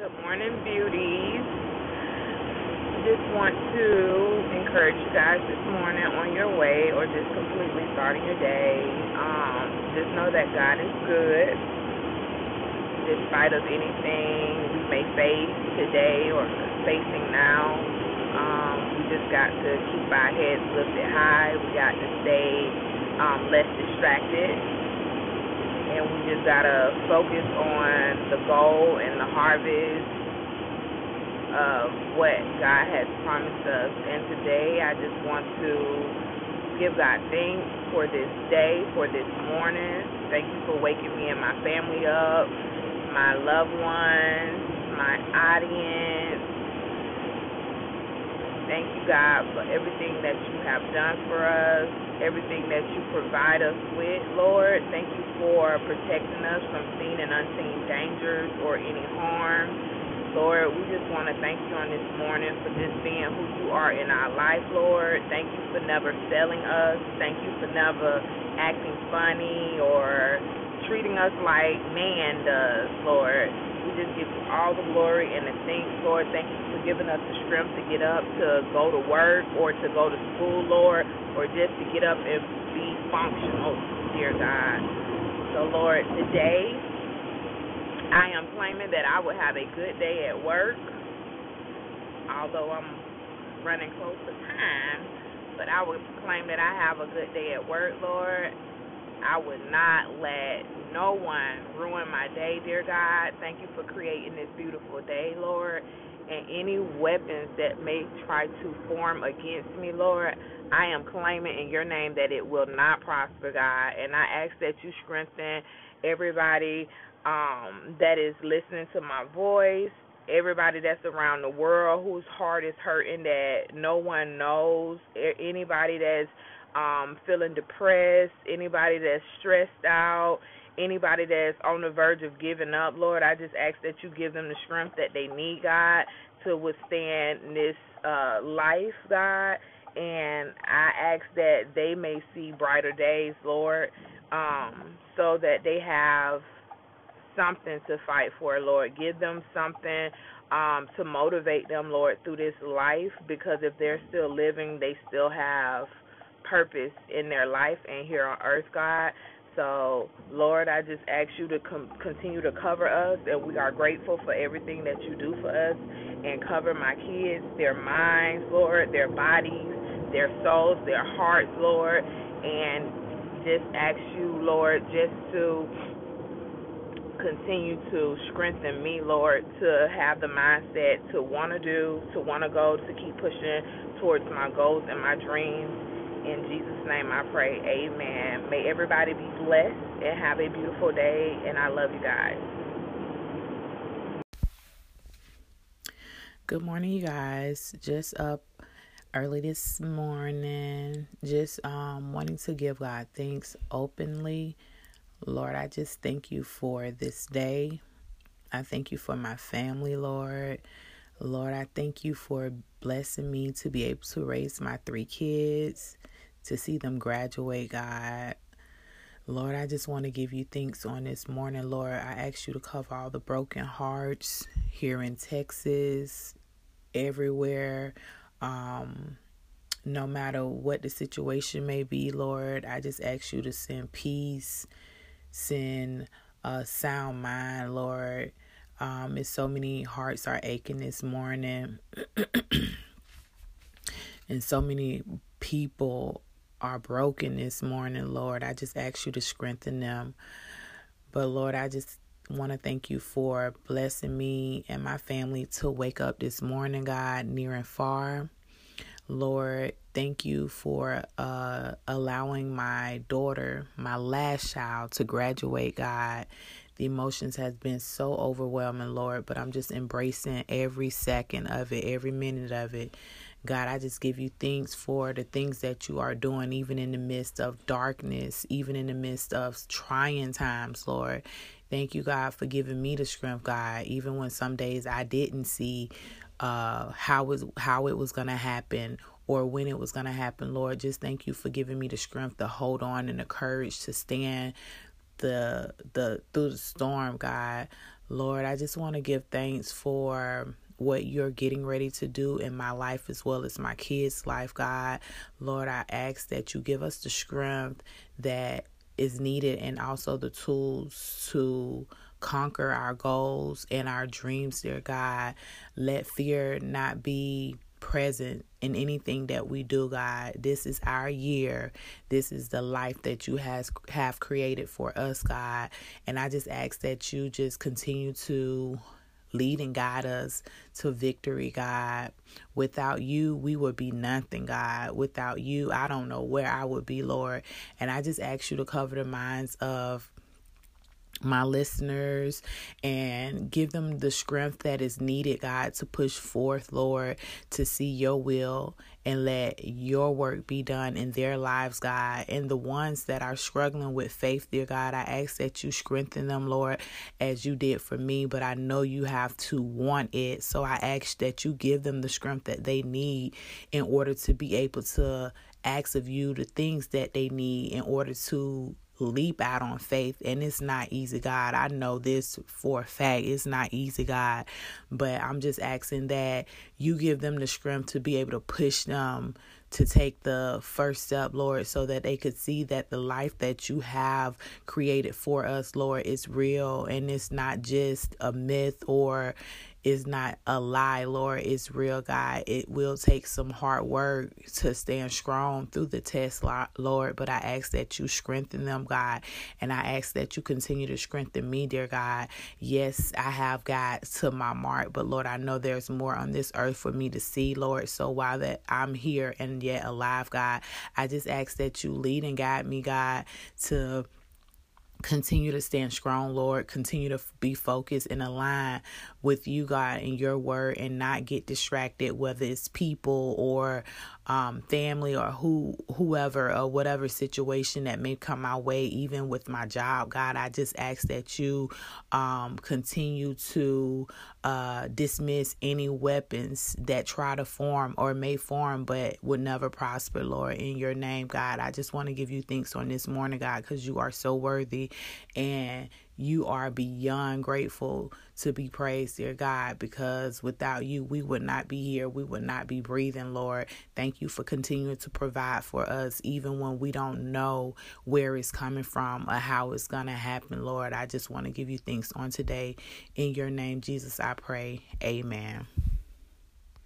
Good morning, beauties. Just want to encourage you guys this morning on your way or just completely starting your day. Um, just know that God is good. Despite of anything we may face today or facing now, um, we just got to keep our heads lifted high. We got to stay um, less distracted and we just gotta focus on the goal and the harvest of what God has promised us. And today, I just want to give God thanks for this day, for this morning. Thank you for waking me and my family up, my loved ones, my audience. Thank you, God, for everything that you have done for us everything that you provide us with, Lord. Thank you for protecting us from seen and unseen dangers or any harm. Lord, we just want to thank you on this morning for just being who you are in our life, Lord. Thank you for never failing us. Thank you for never acting funny or treating us like man does, Lord. We just give you all the glory and the thanks, Lord. Thank you for giving us the strength to get up to go to work or to go to school, Lord, or just to get up and be functional, dear God. So, Lord, today I am claiming that I will have a good day at work, although I'm running close to time. But I would claim that I have a good day at work, Lord. I would not let no one ruin my day, dear God. Thank you for creating this beautiful day, Lord. And any weapons that may try to form against me, Lord, I am claiming in your name that it will not prosper, God. And I ask that you strengthen everybody um, that is listening to my voice, everybody that's around the world whose heart is hurting that no one knows, anybody that's um, feeling depressed, anybody that's stressed out, anybody that's on the verge of giving up, Lord, I just ask that you give them the strength that they need, God, to withstand this uh, life, God. And I ask that they may see brighter days, Lord, um, so that they have something to fight for, Lord. Give them something um, to motivate them, Lord, through this life because if they're still living, they still have purpose in their life and here on earth, God. So, Lord, I just ask you to com- continue to cover us, and we are grateful for everything that you do for us, and cover my kids, their minds, Lord, their bodies, their souls, their hearts, Lord, and just ask you, Lord, just to continue to strengthen me, Lord, to have the mindset to want to do, to want to go, to keep pushing towards my goals and my dreams in Jesus' name I pray. Amen. May everybody be blessed and have a beautiful day. And I love you guys. Good morning, you guys. Just up early this morning, just um, wanting to give God thanks openly. Lord, I just thank you for this day. I thank you for my family, Lord. Lord, I thank you for blessing me to be able to raise my three kids to see them graduate, God. Lord, I just want to give you thanks on this morning, Lord. I ask you to cover all the broken hearts here in Texas, everywhere. Um, no matter what the situation may be, Lord, I just ask you to send peace, send a sound mind, Lord. Um, and so many hearts are aching this morning, and so many people are broken this morning, Lord. I just ask you to strengthen them. But Lord, I just want to thank you for blessing me and my family to wake up this morning, God, near and far. Lord, thank you for uh, allowing my daughter, my last child, to graduate, God. The emotions has been so overwhelming, Lord, but I'm just embracing every second of it, every minute of it. God, I just give you thanks for the things that you are doing, even in the midst of darkness, even in the midst of trying times, Lord. Thank you, God, for giving me the strength, God, even when some days I didn't see uh, how was how it was gonna happen or when it was gonna happen, Lord. Just thank you for giving me the strength to hold on and the courage to stand the the through the storm, God. Lord, I just want to give thanks for what you're getting ready to do in my life as well as my kids' life, God. Lord, I ask that you give us the strength that is needed and also the tools to conquer our goals and our dreams, dear God. Let fear not be present in anything that we do, God. This is our year. This is the life that you has have created for us, God. And I just ask that you just continue to lead and guide us to victory, God. Without you, we would be nothing, God. Without you, I don't know where I would be, Lord. And I just ask you to cover the minds of my listeners and give them the strength that is needed, God, to push forth, Lord, to see your will and let your work be done in their lives, God. And the ones that are struggling with faith, dear God, I ask that you strengthen them, Lord, as you did for me. But I know you have to want it. So I ask that you give them the strength that they need in order to be able to ask of you the things that they need in order to leap out on faith and it's not easy god. I know this for a fact it's not easy god. But i'm just asking that you give them the strength to be able to push them to take the first step, Lord, so that they could see that the life that you have created for us, Lord, is real and it's not just a myth or is not a lie, Lord. It's real, God. It will take some hard work to stand strong through the test, Lord. But I ask that you strengthen them, God. And I ask that you continue to strengthen me, dear God. Yes, I have got to my mark, but Lord, I know there's more on this earth for me to see, Lord. So while that I'm here and yet alive, God, I just ask that you lead and guide me, God, to continue to stand strong, Lord. Continue to be focused and aligned with you, God, and your word, and not get distracted, whether it's people or um, family or who whoever or whatever situation that may come my way, even with my job. God, I just ask that you um, continue to uh, dismiss any weapons that try to form or may form but would never prosper, Lord. In your name, God, I just want to give you thanks on this morning, God, because you are so worthy and you are beyond grateful to be praised, dear God, because without you, we would not be here. We would not be breathing, Lord. Thank you for continuing to provide for us, even when we don't know where it's coming from or how it's going to happen, Lord. I just want to give you thanks on today. In your name, Jesus, I pray. Amen.